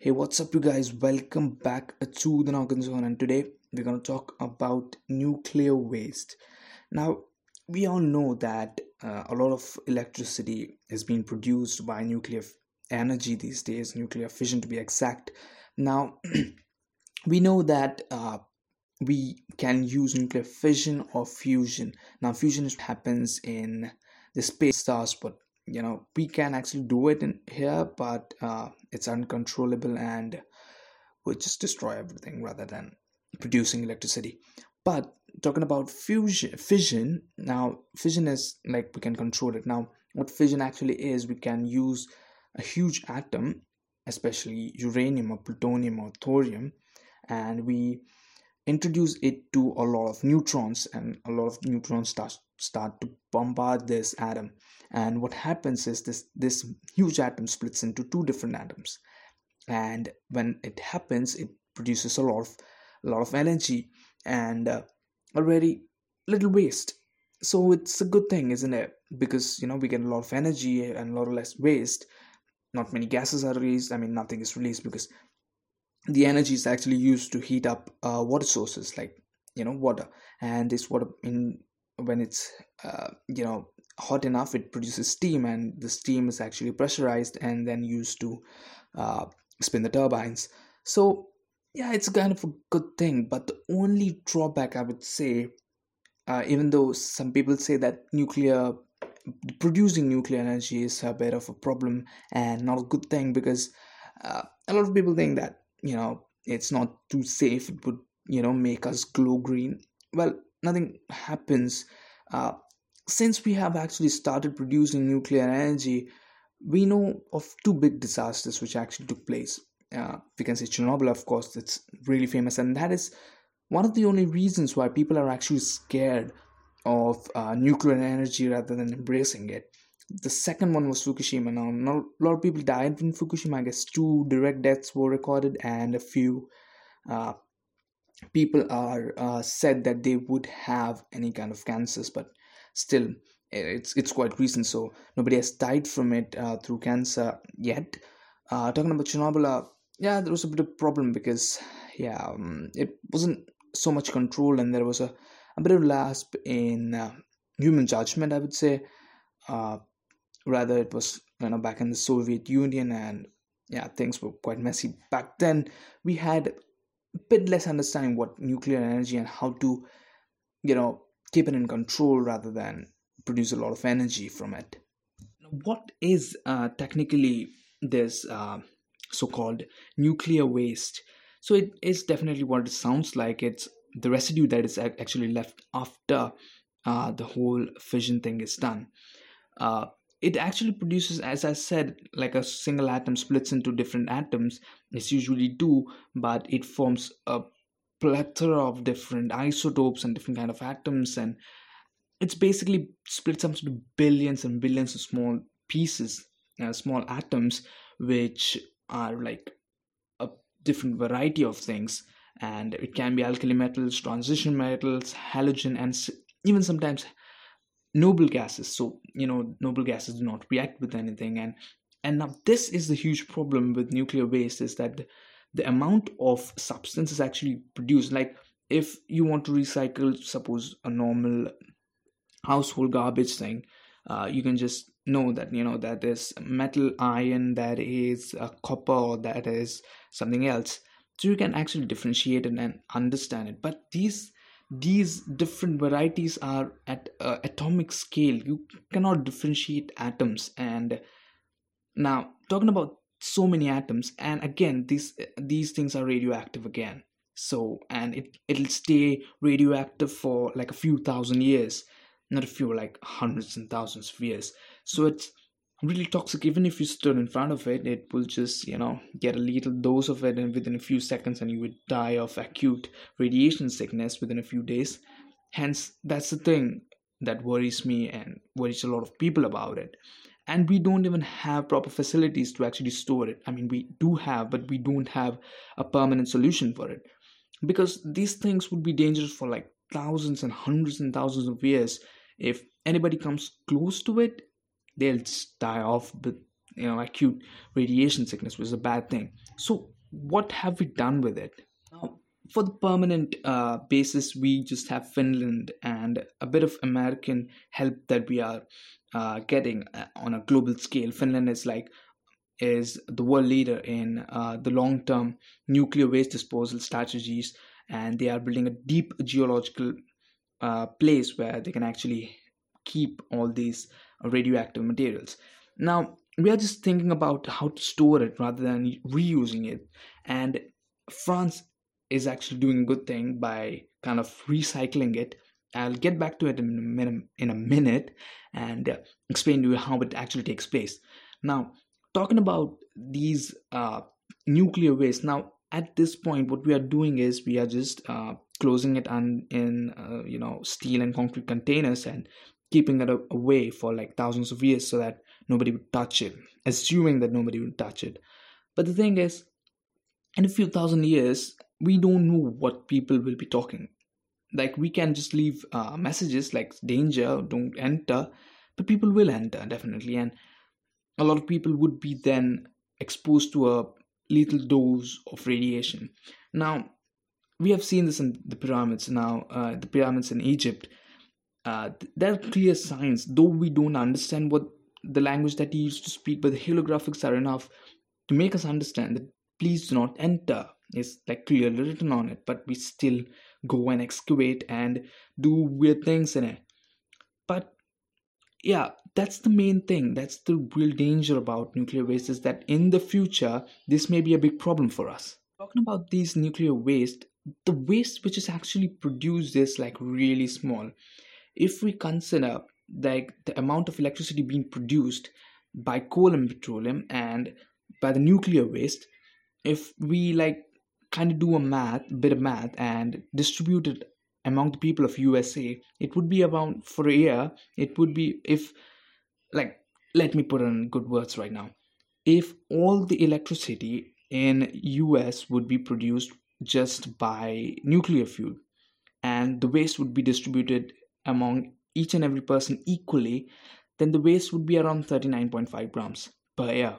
Hey, what's up, you guys? Welcome back to the Noggin Zone, and today we're going to talk about nuclear waste. Now, we all know that uh, a lot of electricity is being produced by nuclear energy these days, nuclear fission to be exact. Now, we know that uh, we can use nuclear fission or fusion. Now, fusion happens in the space stars, but you know we can actually do it in here, but uh, it's uncontrollable and would just destroy everything rather than producing electricity. But talking about fusion, fission now, fission is like we can control it. Now, what fission actually is, we can use a huge atom, especially uranium or plutonium or thorium, and we introduce it to a lot of neutrons and a lot of neutrons start start to bombard this atom. And what happens is this this huge atom splits into two different atoms. And when it happens it produces a lot of a lot of energy and uh, a very little waste. So it's a good thing isn't it? Because you know we get a lot of energy and a lot less waste. Not many gases are released. I mean nothing is released because the energy is actually used to heat up uh, water sources like you know water. And this water in when it's uh, you know hot enough it produces steam and the steam is actually pressurized and then used to uh, spin the turbines. So yeah it's kind of a good thing but the only drawback i would say uh, even though some people say that nuclear producing nuclear energy is a bit of a problem and not a good thing because uh, a lot of people think that you know it's not too safe it would you know make us glow green. Well nothing happens. Uh, since we have actually started producing nuclear energy we know of two big disasters which actually took place. Uh, we can say chernobyl of course it's really famous and that is one of the only reasons why people are actually scared of uh, nuclear energy rather than embracing it the second one was Fukushima. Now, a lot of people died in Fukushima. I guess two direct deaths were recorded, and a few uh, people are uh, said that they would have any kind of cancers, but still, it's it's quite recent. So nobody has died from it uh, through cancer yet. Uh, talking about Chernobyl, uh, yeah, there was a bit of problem because yeah, um, it wasn't so much control, and there was a, a bit of lapse in uh, human judgment. I would say. Uh, rather it was you know back in the soviet union and yeah things were quite messy back then. We had a bit less understanding what nuclear energy and how to you know keep it in control rather than produce a lot of energy from it. What is uh, technically this uh, so-called nuclear waste? So it is definitely what it sounds like. It's the residue that is actually left after uh, the whole fission thing is done. Uh, it actually produces as i said like a single atom splits into different atoms. It's usually two but it forms a plethora of different isotopes and different kind of atoms and it's basically splits up into billions and billions of small pieces uh, small atoms which are like a different variety of things. And it can be alkali metals transition metals halogen and even sometimes noble gases. So you know noble gases do not react with anything. And and now this is the huge problem with nuclear waste is that the, the amount of substance is actually produced. Like if you want to recycle suppose a normal household garbage thing uh, you can just know that you know that is metal iron that is a copper or that is something else. So you can actually differentiate it and understand it. But these these different varieties are at uh, atomic scale. You cannot differentiate atoms. And now talking about so many atoms and again these these things are radioactive again. So and it it'll stay radioactive for like a few thousand years not a few like hundreds and thousands of years. So it's really toxic. Even if you stood in front of it it will just you know get a little dose of it and within a few seconds and you would die of acute radiation sickness within a few days. Hence that's the thing that worries me and worries a lot of people about it. And we don't even have proper facilities to actually store it. I mean we do have but we don't have a permanent solution for it. Because these things would be dangerous for like thousands and hundreds and thousands of years if anybody comes close to it they'll just die off with you know acute radiation sickness which is a bad thing. So what have we done with it? For the permanent uh, basis we just have finland and a bit of american help that we are uh, getting uh, on a global scale. Finland is like is the world leader in uh, the long term nuclear waste disposal strategies and they are building a deep geological uh, place where they can actually keep all these radioactive materials. Now, we are just thinking about how to store it rather than reusing it. And France is actually doing a good thing by kind of recycling it. I'll get back to it in a minute, in a minute and uh, explain to you how it actually takes place. Now, talking about these uh, nuclear waste, now at this point, what we are doing is we are just uh, closing it on in uh, you know steel and concrete containers and keeping it away for like thousands of years so that nobody would touch it, assuming that nobody would touch it. But the thing is, in a few thousand years, we don't know what people will be talking. Like we can just leave uh, messages like danger, don't enter, but people will enter definitely, and a lot of people would be then exposed to a lethal dose of radiation. Now, we have seen this in the pyramids now, uh, the pyramids in Egypt uh, there are clear signs, though we don't understand what the language that he used to speak, but the holographics are enough to make us understand that please do not enter is like clearly written on it, but we still go and excavate and do weird things in it. But yeah, that's the main thing. That's the real danger about nuclear waste is that in the future, this may be a big problem for us. Talking about these nuclear waste, the waste which is actually produced is like really small if we consider like the amount of electricity being produced by coal and petroleum and by the nuclear waste if we like kind of do a math bit of math and distribute it among the people of usa it would be about for a year it would be if like let me put in good words right now if all the electricity in us would be produced just by nuclear fuel and the waste would be distributed among each and every person equally, then the waste would be around 39.5 grams per year.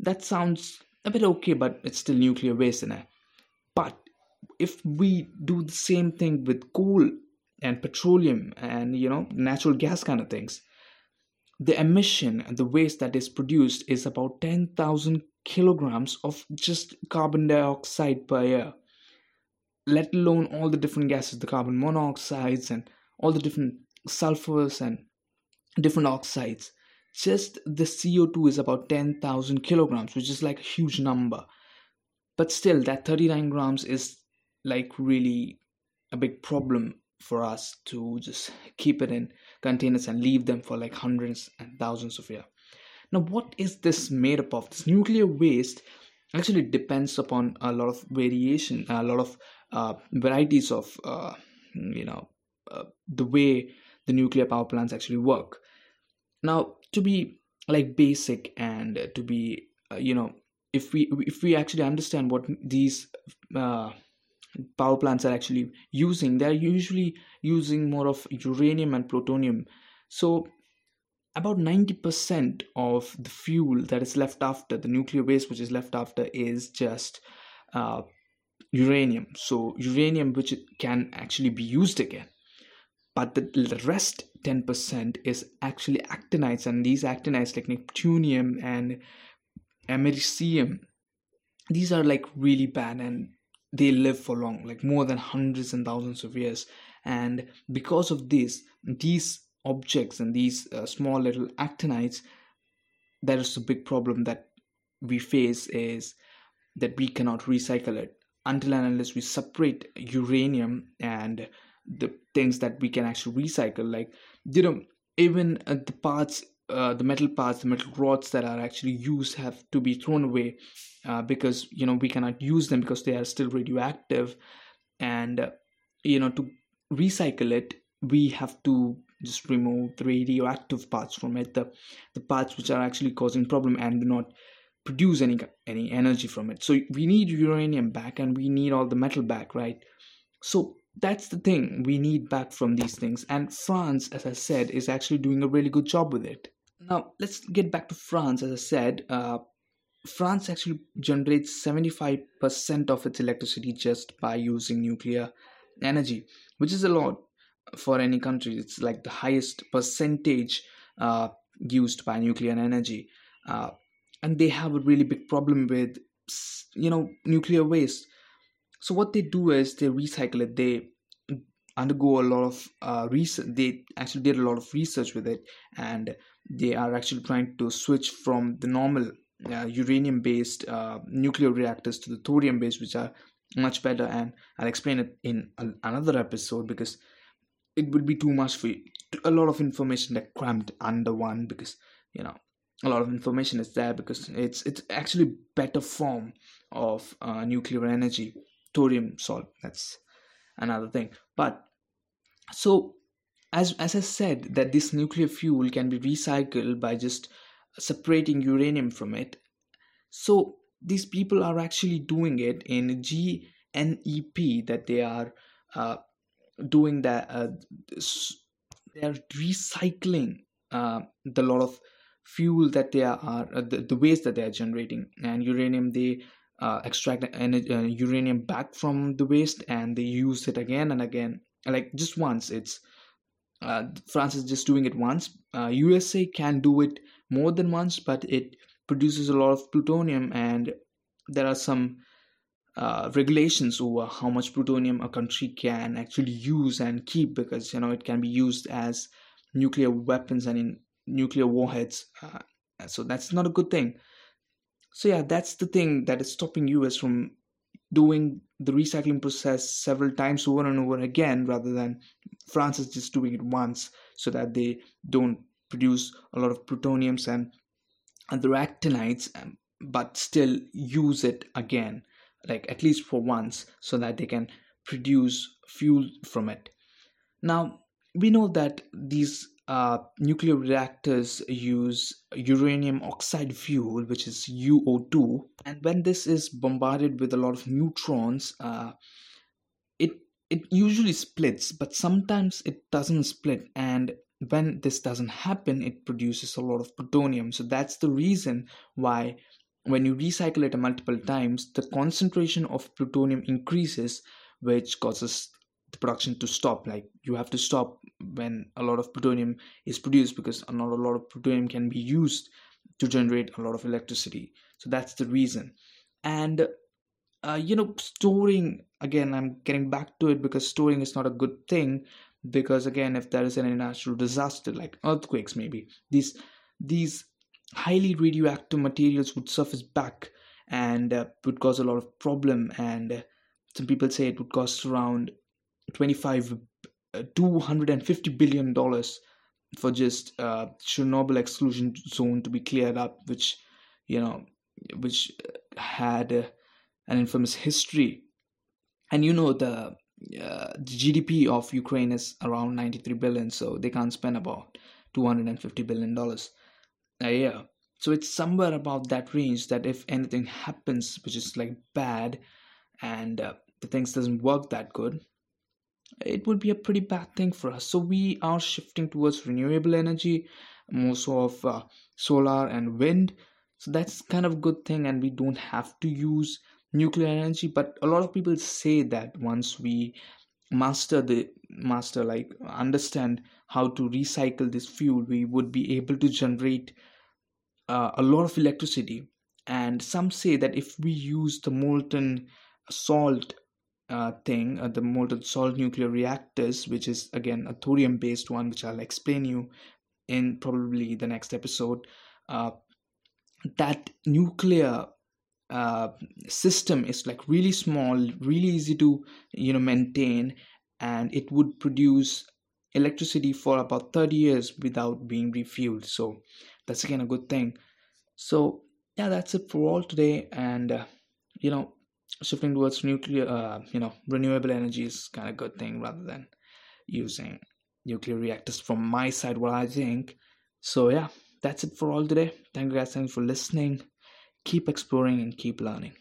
That sounds a bit okay, but it's still nuclear waste in it. But if we do the same thing with coal and petroleum and you know natural gas kind of things, the emission and the waste that is produced is about 10,000 kilograms of just carbon dioxide per year let alone all the different gases the carbon monoxides and all the different sulfurs and different oxides. Just the co2 is about 10000 kilograms which is like a huge number. But still that 39 grams is like really a big problem for us to just keep it in containers and leave them for like hundreds and thousands of years now what is this made up of? This nuclear waste actually depends upon a lot of variation a lot of uh, varieties of uh, you know uh, the way the nuclear power plants actually work. Now to be like basic and to be uh, you know if we if we actually understand what these uh, power plants are actually using they're usually using more of uranium and plutonium. So about 90% of the fuel that is left after the nuclear waste which is left after is just uh, uranium. So uranium which can actually be used again but the rest 10% is actually actinides and these actinides like neptunium and americium these are like really bad and they live for long like more than hundreds and thousands of years. And because of this these objects and these uh, small little actinides there is a big problem that we face is that we cannot recycle it. Until and unless we separate uranium and the things that we can actually recycle like you know even uh, the parts uh, the metal parts the metal rods that are actually used have to be thrown away uh, because you know we cannot use them because they are still radioactive. And uh, you know to recycle it we have to just remove the radioactive parts from it the the parts which are actually causing problem and do not produce any any energy from it. So we need uranium back and we need all the metal back right? So that's the thing we need back from these things and france as i said is actually doing a really good job with it Now, let's get back to France. As I said, uh, France actually generates 75% of its electricity just by using nuclear energy, which is a lot for any country. It's like the highest percentage uh, used by nuclear energy. Uh, and they have a really big problem with, you know, nuclear waste. So what they do is they recycle it. They undergo a lot of uh, research. They actually did a lot of research with it, and they are actually trying to switch from the normal uh, uranium based uh, nuclear reactors to the thorium based which are much better and i'll explain it in a, another episode because it would be too much for you a lot of information that crammed under one because you know a lot of information is there because it's it's actually better form of uh, nuclear energy thorium salt that's another thing but so as as i said that this nuclear fuel can be recycled by just separating uranium from it. So these people are actually doing it in GNEP that they are uh, doing that. Uh, they are recycling uh, the lot of fuel that they are uh, the, the waste that they are generating and uranium they uh, extract energy, uh, uranium back from the waste and they use it again and again like just once it's uh, France is just doing it once. Uh, USA can do it more than once, but it produces a lot of plutonium, and there are some uh, regulations over how much plutonium a country can actually use and keep because you know it can be used as nuclear weapons and in nuclear warheads. Uh, so that's not a good thing. So yeah, that's the thing that is stopping US from doing the recycling process several times over and over again rather than France is just doing it once so that they don't produce a lot of plutoniums and other actinides um, but still use it again like at least for once so that they can produce fuel from it. Now we know that these uh, nuclear reactors use uranium oxide fuel, which is UO2, and when this is bombarded with a lot of neutrons, uh, it it usually splits, but sometimes it doesn't split, and when this doesn't happen, it produces a lot of plutonium. So that's the reason why when you recycle it multiple times, the concentration of plutonium increases, which causes the production to stop. Like you have to stop when a lot of plutonium is produced because not a lot of plutonium can be used to generate a lot of electricity. So that's the reason. And uh, you know storing again i'm getting back to it because storing is not a good thing because again if there is any natural disaster like earthquakes maybe these these highly radioactive materials would surface back and uh, would cause a lot of problem and uh, some people say it would cost around 25 uh, 250 billion dollars for just uh, Chernobyl exclusion zone to be cleared up which you know which had uh, an infamous history. And you know the uh, the GDP of Ukraine is around 93 billion so they can't spend about 250 billion dollars a year. So it's somewhere about that range that if anything happens which is like bad and uh, the things doesn't work that good it would be a pretty bad thing for us. So we are shifting towards renewable energy, more so of uh, solar and wind. So that's kind of good thing, and we don't have to use nuclear energy. But a lot of people say that once we master the master like understand how to recycle this fuel we would be able to generate uh, a lot of electricity and some say that if we use the molten salt uh, thing, uh, the molten salt nuclear reactors, which is again a thorium based one, which I'll explain you in probably the next episode. Uh, that nuclear uh, system is like really small, really easy to you know maintain, and it would produce electricity for about 30 years without being refueled. So that's again a good thing. So yeah, that's it for all today, and uh, you know shifting towards nuclear uh, you know renewable energy is kind of good thing rather than using nuclear reactors from my side what i think. So yeah that's it for all today. Thank you guys thanks for listening. Keep exploring and keep learning